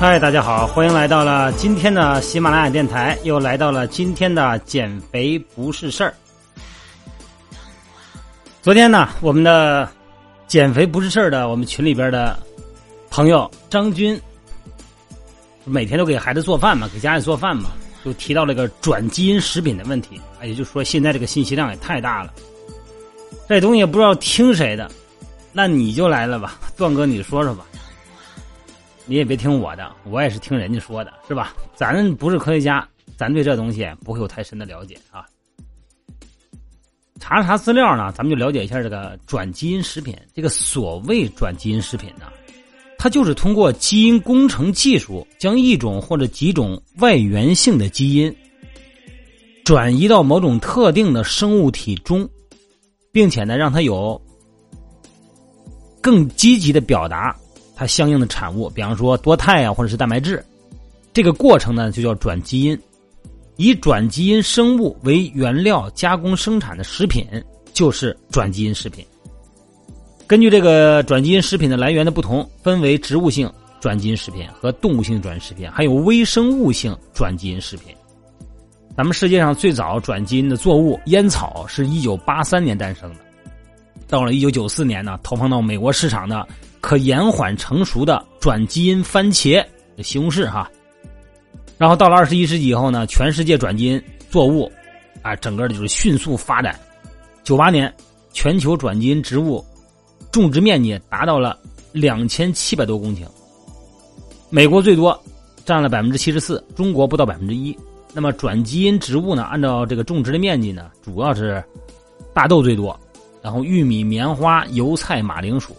嗨，大家好，欢迎来到了今天的喜马拉雅电台，又来到了今天的减肥不是事儿。昨天呢，我们的减肥不是事儿的我们群里边的朋友张军，每天都给孩子做饭嘛，给家里做饭嘛，就提到了一个转基因食品的问题。哎，也就是说，现在这个信息量也太大了，这东西也不知道听谁的，那你就来了吧，段哥，你说说吧。你也别听我的，我也是听人家说的，是吧？咱不是科学家，咱对这东西不会有太深的了解啊。查了查资料呢，咱们就了解一下这个转基因食品。这个所谓转基因食品呢，它就是通过基因工程技术，将一种或者几种外源性的基因转移到某种特定的生物体中，并且呢，让它有更积极的表达。它相应的产物，比方说多肽啊，或者是蛋白质，这个过程呢就叫转基因。以转基因生物为原料加工生产的食品就是转基因食品。根据这个转基因食品的来源的不同，分为植物性转基因食品和动物性转基因食品，还有微生物性转基因食品。咱们世界上最早转基因的作物烟草是一九八三年诞生的，到了一九九四年呢，投放到美国市场的。可延缓成熟的转基因番茄，西红柿哈。然后到了二十一世纪以后呢，全世界转基因作物啊，整个的就是迅速发展。九八年，全球转基因植物种植面积达到了两千七百多公顷，美国最多，占了百分之七十四，中国不到百分之一。那么转基因植物呢，按照这个种植的面积呢，主要是大豆最多，然后玉米、棉花、油菜、马铃薯。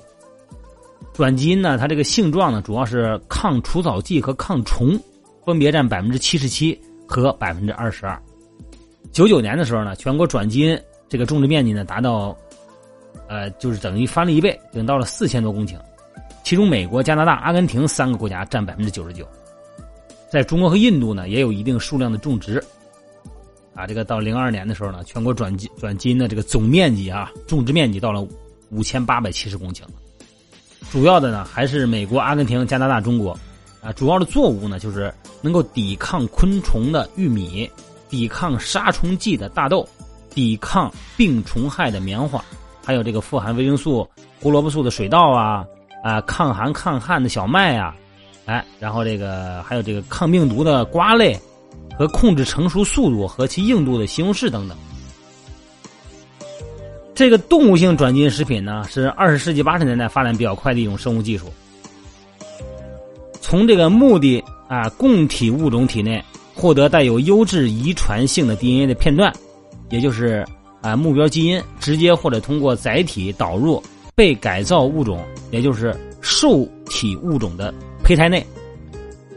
转基因呢，它这个性状呢，主要是抗除草剂和抗虫，分别占百分之七十七和百分之二十二。九九年的时候呢，全国转基因这个种植面积呢达到，呃，就是等于翻了一倍，等到了四千多公顷。其中，美国、加拿大、阿根廷三个国家占百分之九十九，在中国和印度呢也有一定数量的种植。啊，这个到零二年的时候呢，全国转基转基因的这个总面积啊，种植面积到了五千八百七十公顷。主要的呢还是美国、阿根廷、加拿大、中国，啊，主要的作物呢就是能够抵抗昆虫的玉米，抵抗杀虫剂的大豆，抵抗病虫害的棉花，还有这个富含维生素、胡萝卜素的水稻啊，啊，抗寒抗旱的小麦啊，哎，然后这个还有这个抗病毒的瓜类，和控制成熟速度和其硬度的西红柿等等。这个动物性转基因食品呢，是二十世纪八十年代发展比较快的一种生物技术。从这个目的啊，供体物种体内获得带有优质遗传性的 DNA 的片段，也就是啊目标基因，直接或者通过载体导入被改造物种，也就是受体物种的胚胎内，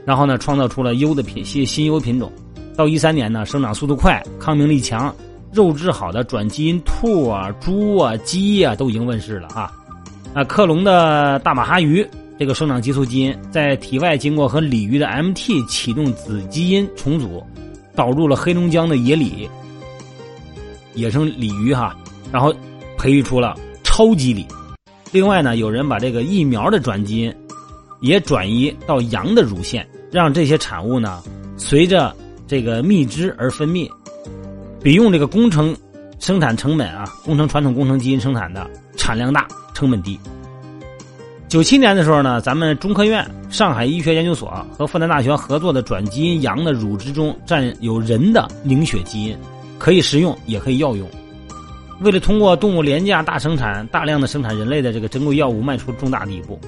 然后呢，创造出了优的品新新优品种。到一三年呢，生长速度快，抗病力强。肉质好的转基因兔啊、猪啊、鸡啊都已经问世了哈，啊，克隆的大马哈鱼这个生长激素基因在体外经过和鲤鱼的 MT 启动子基因重组，导入了黑龙江的野鲤，野生鲤鱼哈，然后培育出了超级鲤。另外呢，有人把这个疫苗的转基因也转移到羊的乳腺，让这些产物呢随着这个蜜汁而分泌。比用这个工程生产成本啊，工程传统工程基因生产的产量大，成本低。九七年的时候呢，咱们中科院上海医学研究所和复旦大学合作的转基因羊的乳汁中占有人的凝血基因，可以食用也可以药用。为了通过动物廉价大生产，大量的生产人类的这个珍贵药物，迈出重大的一步。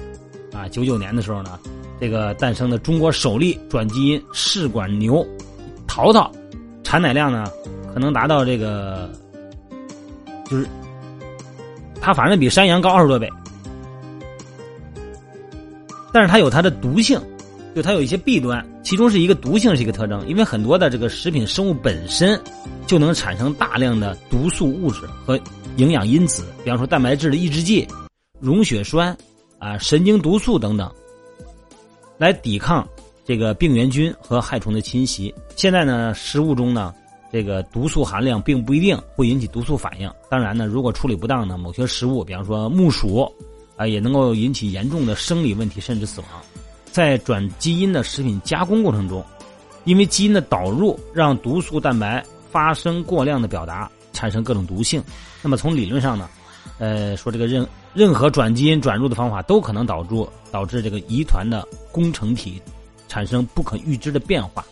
啊，九九年的时候呢，这个诞生的中国首例转基因试管牛淘淘，产奶量呢。可能达到这个，就是它反正比山羊高二十多倍，但是它有它的毒性，就它有一些弊端，其中是一个毒性是一个特征，因为很多的这个食品生物本身就能产生大量的毒素物质和营养因子，比方说蛋白质的抑制剂、溶血栓啊、神经毒素等等，来抵抗这个病原菌和害虫的侵袭。现在呢，食物中呢。这个毒素含量并不一定会引起毒素反应。当然呢，如果处理不当呢，某些食物，比方说木薯，啊，也能够引起严重的生理问题，甚至死亡。在转基因的食品加工过程中，因为基因的导入让毒素蛋白发生过量的表达，产生各种毒性。那么从理论上呢，呃，说这个任任何转基因转入的方法都可能导致导致这个遗传的工程体产生不可预知的变化。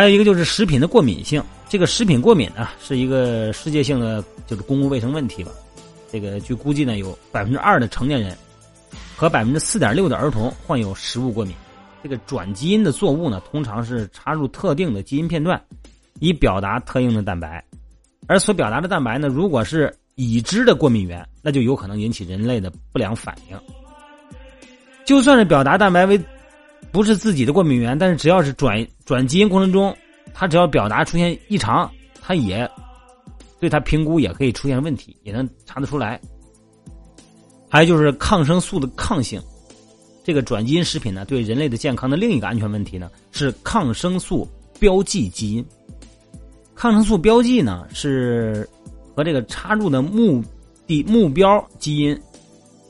还有一个就是食品的过敏性，这个食品过敏呢是一个世界性的就是公共卫生问题吧。这个据估计呢，有百分之二的成年人和百分之四点六的儿童患有食物过敏。这个转基因的作物呢，通常是插入特定的基因片段，以表达特定的蛋白。而所表达的蛋白呢，如果是已知的过敏源，那就有可能引起人类的不良反应。就算是表达蛋白为不是自己的过敏源，但是只要是转转基因过程中，它只要表达出现异常，它也对它评估也可以出现问题，也能查得出来。还有就是抗生素的抗性，这个转基因食品呢，对人类的健康的另一个安全问题呢，是抗生素标记基因。抗生素标记呢，是和这个插入的目的目标基因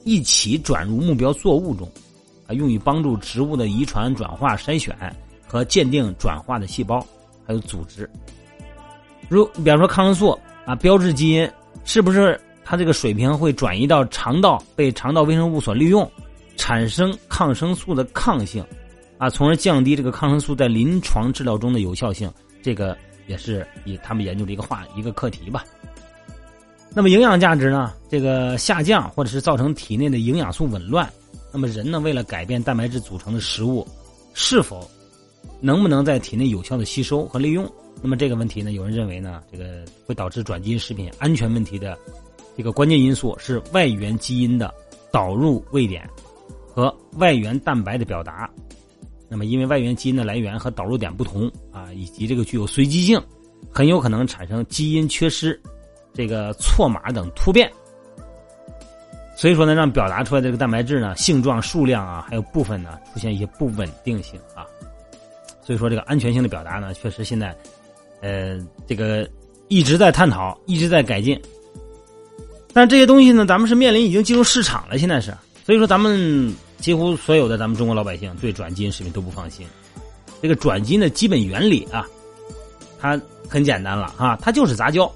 一起转入目标作物中。用于帮助植物的遗传转化筛选和鉴定转化的细胞，还有组织。如比方说抗生素啊，标志基因是不是它这个水平会转移到肠道，被肠道微生物所利用，产生抗生素的抗性啊，从而降低这个抗生素在临床治疗中的有效性。这个也是以他们研究的一个话一个课题吧。那么营养价值呢？这个下降或者是造成体内的营养素紊乱。那么人呢，为了改变蛋白质组成的食物，是否能不能在体内有效的吸收和利用？那么这个问题呢，有人认为呢，这个会导致转基因食品安全问题的这个关键因素是外源基因的导入位点和外源蛋白的表达。那么因为外源基因的来源和导入点不同啊，以及这个具有随机性，很有可能产生基因缺失、这个错码等突变。所以说呢，让表达出来这个蛋白质呢，性状、数量啊，还有部分呢，出现一些不稳定性啊。所以说，这个安全性的表达呢，确实现在，呃，这个一直在探讨，一直在改进。但这些东西呢，咱们是面临已经进入市场了，现在是。所以说，咱们几乎所有的咱们中国老百姓对转基因食品都不放心。这个转基因的基本原理啊，它很简单了啊，它就是杂交，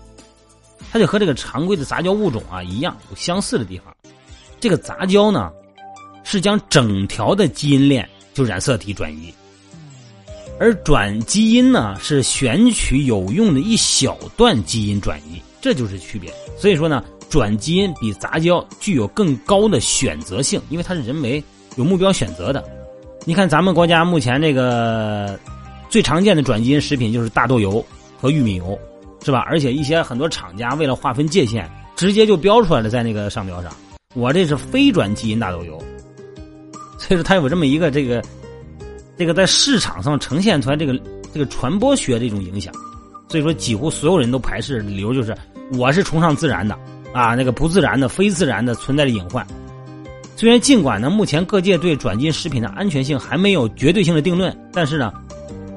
它就和这个常规的杂交物种啊一样，有相似的地方。这个杂交呢，是将整条的基因链就染色体转移，而转基因呢是选取有用的一小段基因转移，这就是区别。所以说呢，转基因比杂交具有更高的选择性，因为它是人为有目标选择的。你看咱们国家目前这个最常见的转基因食品就是大豆油和玉米油，是吧？而且一些很多厂家为了划分界限，直接就标出来了在那个商标上。我这是非转基因大豆油，所以说它有这么一个这个，这个在市场上呈现出来这个这个传播学这种影响，所以说几乎所有人都排斥，理由就是我是崇尚自然的啊，那个不自然的、非自然的存在着隐患。虽然尽管呢，目前各界对转基因食品的安全性还没有绝对性的定论，但是呢，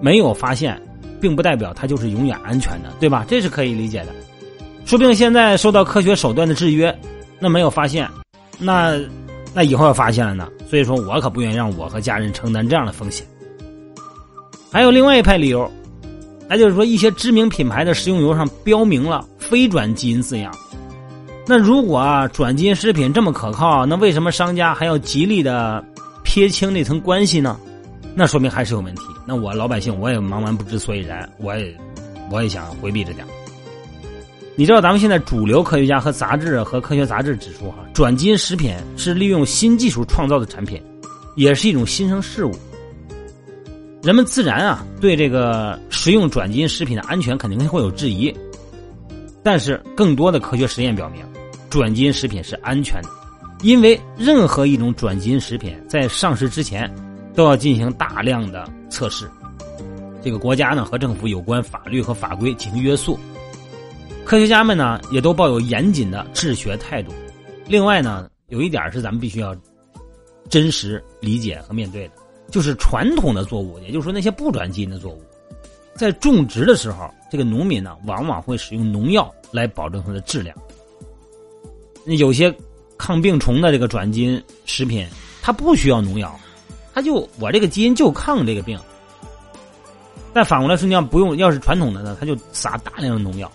没有发现，并不代表它就是永远安全的，对吧？这是可以理解的。说不定现在受到科学手段的制约，那没有发现。那，那以后要发现了呢？所以说我可不愿意让我和家人承担这样的风险。还有另外一派理由，那就是说一些知名品牌的食用油上标明了非转基因字样。那如果啊转基因食品这么可靠，那为什么商家还要极力的撇清那层关系呢？那说明还是有问题。那我老百姓我也茫然不知所以然，我也我也想回避着点。你知道咱们现在主流科学家和杂志和科学杂志指出，哈，转基因食品是利用新技术创造的产品，也是一种新生事物。人们自然啊对这个食用转基因食品的安全肯定会有质疑，但是更多的科学实验表明，转基因食品是安全的，因为任何一种转基因食品在上市之前都要进行大量的测试，这个国家呢和政府有关法律和法规进行约束。科学家们呢，也都抱有严谨的治学态度。另外呢，有一点是咱们必须要真实理解和面对的，就是传统的作物，也就是说那些不转基因的作物，在种植的时候，这个农民呢，往往会使用农药来保证它的质量。有些抗病虫的这个转基因食品，它不需要农药，它就我这个基因就抗这个病。但反过来说，你要不用，要是传统的呢，他就撒大量的农药。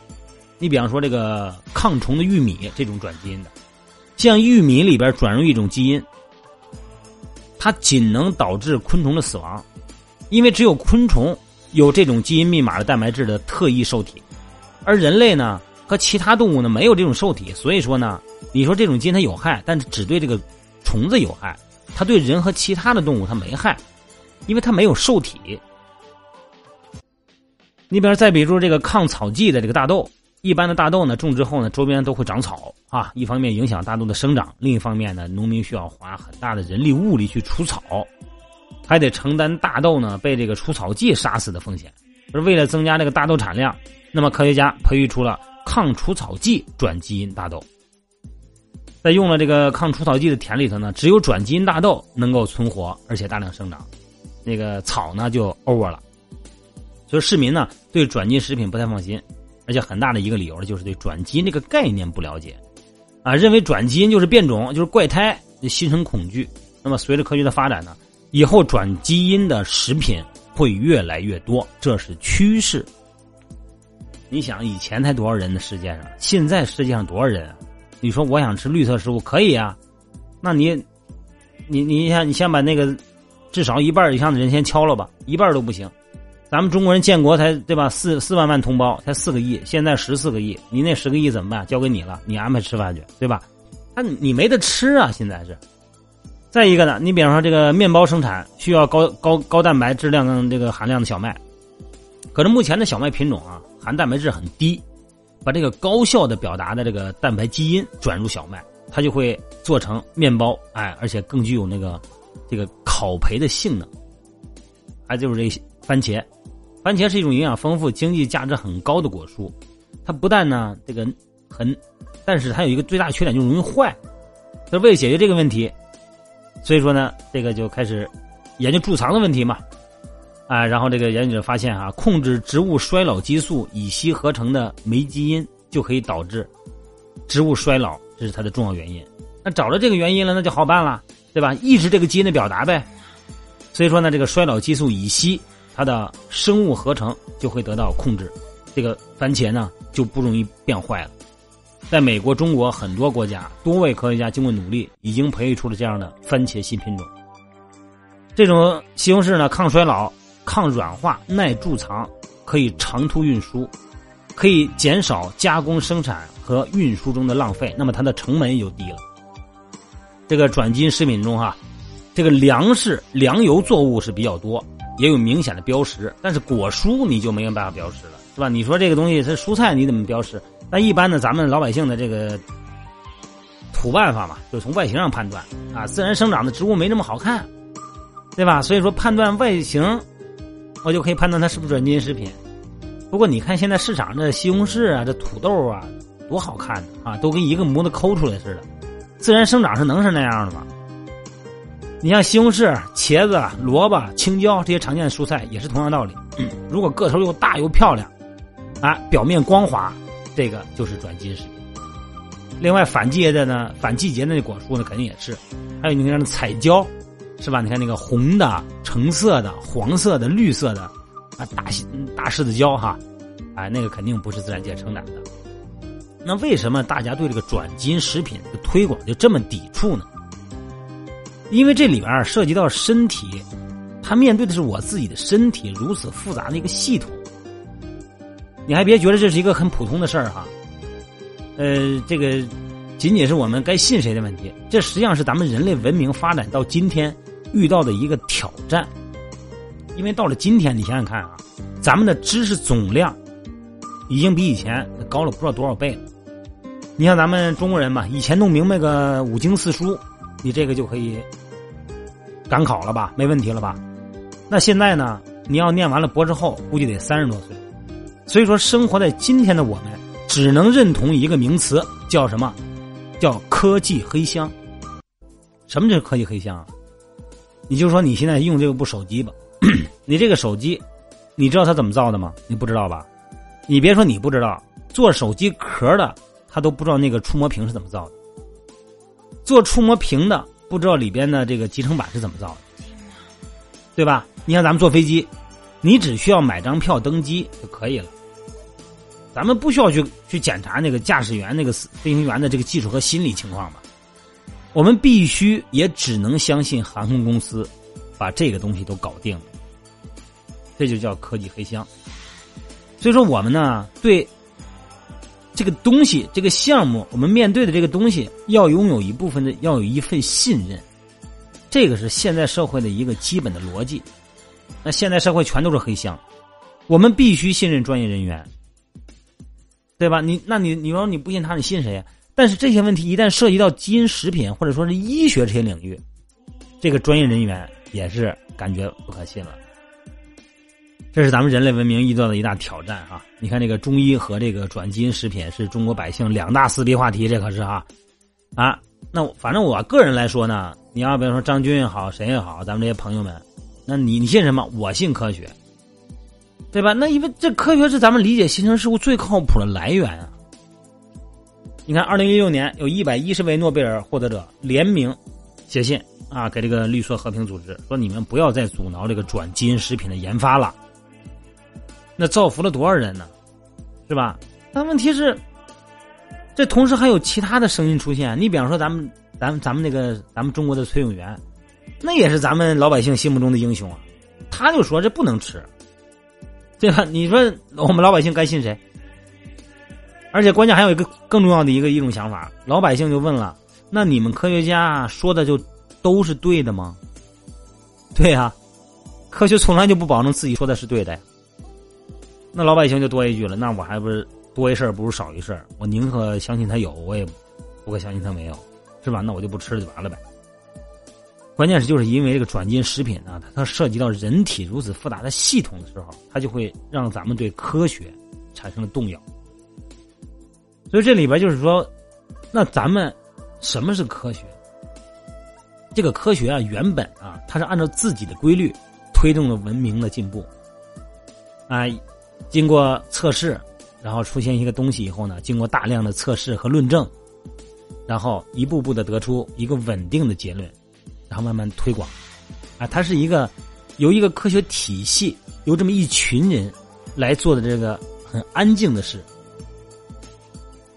你比方说这个抗虫的玉米这种转基因的，像玉米里边转入一种基因，它仅能导致昆虫的死亡，因为只有昆虫有这种基因密码的蛋白质的特异受体，而人类呢和其他动物呢没有这种受体，所以说呢，你说这种基因它有害，但是只对这个虫子有害，它对人和其他的动物它没害，因为它没有受体。你比如再比如这个抗草剂的这个大豆，一般的大豆呢种植后呢周边都会长草啊，一方面影响大豆的生长，另一方面呢农民需要花很大的人力物力去除草，还得承担大豆呢被这个除草剂杀死的风险。而为了增加这个大豆产量，那么科学家培育出了抗除草剂转基因大豆。在用了这个抗除草剂的田里头呢，只有转基因大豆能够存活而且大量生长，那个草呢就 over 了。所以市民呢对转基因食品不太放心，而且很大的一个理由呢就是对转基因这个概念不了解，啊，认为转基因就是变种，就是怪胎，心生恐惧。那么随着科学的发展呢，以后转基因的食品会越来越多，这是趋势。你想以前才多少人的世界上，现在世界上多少人啊？你说我想吃绿色食物可以啊，那你，你你先你先把那个至少一半以上的人先敲了吧，一半都不行。咱们中国人建国才对吧？四四万万同胞才四个亿，现在十四个亿，你那十个亿怎么办？交给你了，你安排吃饭去，对吧？那你没得吃啊！现在是。再一个呢，你比方说这个面包生产需要高高高蛋白质量跟这个含量的小麦，可是目前的小麦品种啊，含蛋白质很低，把这个高效的表达的这个蛋白基因转入小麦，它就会做成面包，哎，而且更具有那个这个烤焙的性能。还就是这番茄。番茄是一种营养丰富、经济价值很高的果蔬，它不但呢这个很，但是它有一个最大缺点，就容易坏。所以为了解决这个问题，所以说呢，这个就开始研究贮藏的问题嘛，啊，然后这个研究者发现哈，控制植物衰老激素乙烯合成的酶基因就可以导致植物衰老，这是它的重要原因。那找到这个原因了，那就好办了，对吧？抑制这个基因的表达呗。所以说呢，这个衰老激素乙烯。它的生物合成就会得到控制，这个番茄呢就不容易变坏了。在美国、中国很多国家，多位科学家经过努力，已经培育出了这样的番茄新品种。这种西红柿呢，抗衰老、抗软化、耐贮藏，可以长途运输，可以减少加工生产和运输中的浪费，那么它的成本也就低了。这个转基因食品中哈，这个粮食、粮油作物是比较多。也有明显的标识，但是果蔬你就没有办法标识了，是吧？你说这个东西是蔬菜，你怎么标识？那一般呢，咱们老百姓的这个土办法嘛，就从外形上判断啊。自然生长的植物没那么好看，对吧？所以说判断外形，我就可以判断它是不是转基因食品。不过你看现在市场这西红柿啊，这土豆啊，多好看啊，都跟一个模子抠出来似的。自然生长是能是那样的吗？你像西红柿、茄子、萝卜、青椒这些常见的蔬菜也是同样道理。如果个头又大又漂亮，啊，表面光滑，这个就是转基因食品。另外反季节的呢，反季节的那果蔬呢，肯定也是。还有你看那彩椒，是吧？你看那个红的、橙色的、黄色的、绿色的，啊，大大柿子椒哈，啊，那个肯定不是自然界生长的。那为什么大家对这个转基因食品的推广就这么抵触呢？因为这里边涉及到身体，他面对的是我自己的身体，如此复杂的一个系统。你还别觉得这是一个很普通的事儿哈，呃，这个仅仅是我们该信谁的问题，这实际上是咱们人类文明发展到今天遇到的一个挑战。因为到了今天，你想想看啊，咱们的知识总量已经比以前高了不知道多少倍了。你像咱们中国人嘛，以前弄明白个五经四书，你这个就可以。赶考了吧，没问题了吧？那现在呢？你要念完了博士后，估计得三十多岁。所以说，生活在今天的我们，只能认同一个名词，叫什么？叫科技黑箱。什么叫科技黑箱？你就说你现在用这部手机吧，你这个手机，你知道它怎么造的吗？你不知道吧？你别说你不知道，做手机壳的他都不知道那个触摸屏是怎么造的。做触摸屏的。不知道里边的这个集成板是怎么造的？对吧？你看咱们坐飞机，你只需要买张票登机就可以了。咱们不需要去去检查那个驾驶员、那个飞行员的这个技术和心理情况吧？我们必须也只能相信航空公司把这个东西都搞定了。这就叫科技黑箱。所以说，我们呢对这个东西、这个项目，我们面对的这个东西，要拥有一部分的，要有一份信任。这个是现在社会的一个基本的逻辑。那现在社会全都是黑箱，我们必须信任专业人员。对吧？你那你你说你不信他，你信谁呀？但是这些问题一旦涉及到基因食品或者说是医学这些领域，这个专业人员也是感觉不可信了。这是咱们人类文明遇到的一大挑战啊！你看这个中医和这个转基因食品是中国百姓两大撕逼话题，这可是哈啊！那反正我个人来说呢，你要比如说张军也好，谁也好，咱们这些朋友们，那你你信什么？我信科学。对吧？那因为这科学是咱们理解形成事物最靠谱的来源啊！你看，二零一六年有一百一十位诺贝尔获得者联名写信啊，给这个绿色和平组织说：“你们不要再阻挠这个转基因食品的研发了。”那造福了多少人呢？是吧？但问题是，这同时还有其他的声音出现。你比方说，咱们、咱们、咱们那个、咱们中国的崔永元，那也是咱们老百姓心目中的英雄啊！他就说这不能吃。对吧？你说我们老百姓该信谁？而且关键还有一个更重要的一个一种想法，老百姓就问了：那你们科学家说的就都是对的吗？对呀，科学从来就不保证自己说的是对的呀。那老百姓就多一句了：那我还不是多一事不如少一事我宁可相信他有，我也不可相信他没有，是吧？那我就不吃就完了呗。关键是就是因为这个转基因食品呢，它它涉及到人体如此复杂的系统的时候，它就会让咱们对科学产生了动摇。所以这里边就是说，那咱们什么是科学？这个科学啊，原本啊，它是按照自己的规律推动了文明的进步。啊，经过测试，然后出现一个东西以后呢，经过大量的测试和论证，然后一步步的得出一个稳定的结论。然后慢慢推广，啊，它是一个由一个科学体系，由这么一群人来做的这个很安静的事。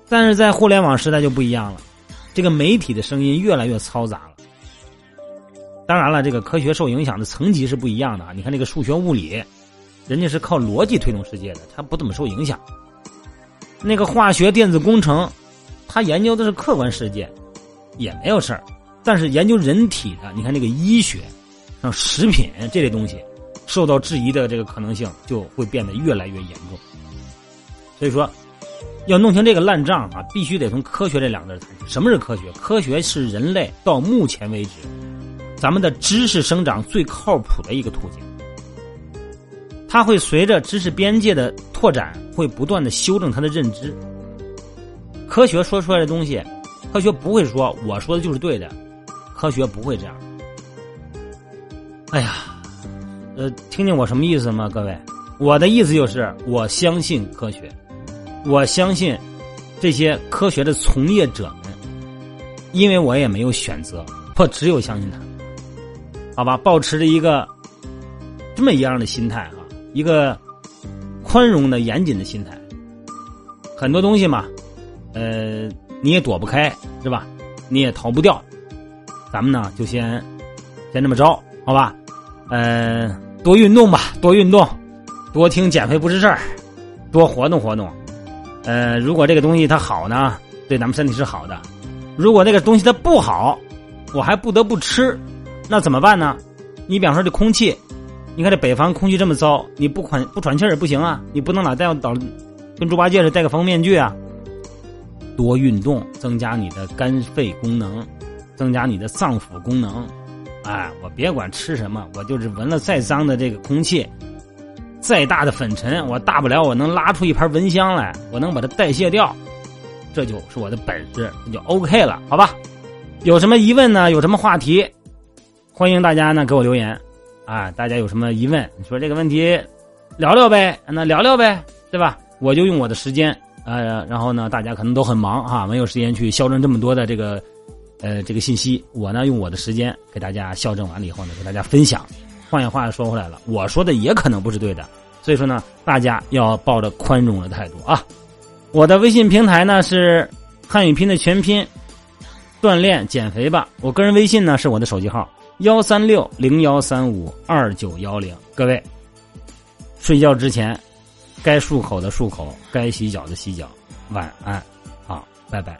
但是在互联网时代就不一样了，这个媒体的声音越来越嘈杂了。当然了，这个科学受影响的层级是不一样的啊。你看这个数学、物理，人家是靠逻辑推动世界的，他不怎么受影响。那个化学、电子工程，他研究的是客观世界，也没有事儿。但是研究人体的，你看那个医学，像食品这类东西，受到质疑的这个可能性就会变得越来越严重。所以说，要弄清这个烂账啊，必须得从科学这两个字谈起。什么是科学？科学是人类到目前为止，咱们的知识生长最靠谱的一个途径。他会随着知识边界的拓展，会不断的修正他的认知。科学说出来的东西，科学不会说我说的就是对的。科学不会这样。哎呀，呃，听听我什么意思吗？各位，我的意思就是，我相信科学，我相信这些科学的从业者们，因为我也没有选择，我只有相信他。好吧，保持着一个这么一样的心态啊，一个宽容的、严谨的心态。很多东西嘛，呃，你也躲不开，是吧？你也逃不掉。咱们呢，就先先这么着，好吧？嗯，多运动吧，多运动，多听减肥不是事儿，多活动活动。呃，如果这个东西它好呢，对咱们身体是好的；如果那个东西它不好，我还不得不吃，那怎么办呢？你比方说这空气，你看这北方空气这么糟，你不喘不喘气儿不行啊，你不能老戴老跟猪八戒似的戴个防面具啊。多运动，增加你的肝肺功能。增加你的脏腑功能，哎，我别管吃什么，我就是闻了再脏的这个空气，再大的粉尘，我大不了我能拉出一盘蚊香来，我能把它代谢掉，这就是我的本事，那就 OK 了，好吧？有什么疑问呢？有什么话题，欢迎大家呢给我留言，啊，大家有什么疑问，你说这个问题聊聊呗，那聊聊呗，对吧？我就用我的时间，呃，然后呢，大家可能都很忙哈，没有时间去校正这么多的这个。呃，这个信息我呢用我的时间给大家校正完了以后呢，给大家分享。换句话说回来了，我说的也可能不是对的。所以说呢，大家要抱着宽容的态度啊。我的微信平台呢是汉语拼的全拼，锻炼减肥吧。我个人微信呢是我的手机号幺三六零幺三五二九幺零。各位睡觉之前该漱口的漱口该洗脚的洗脚。晚安。啊拜拜。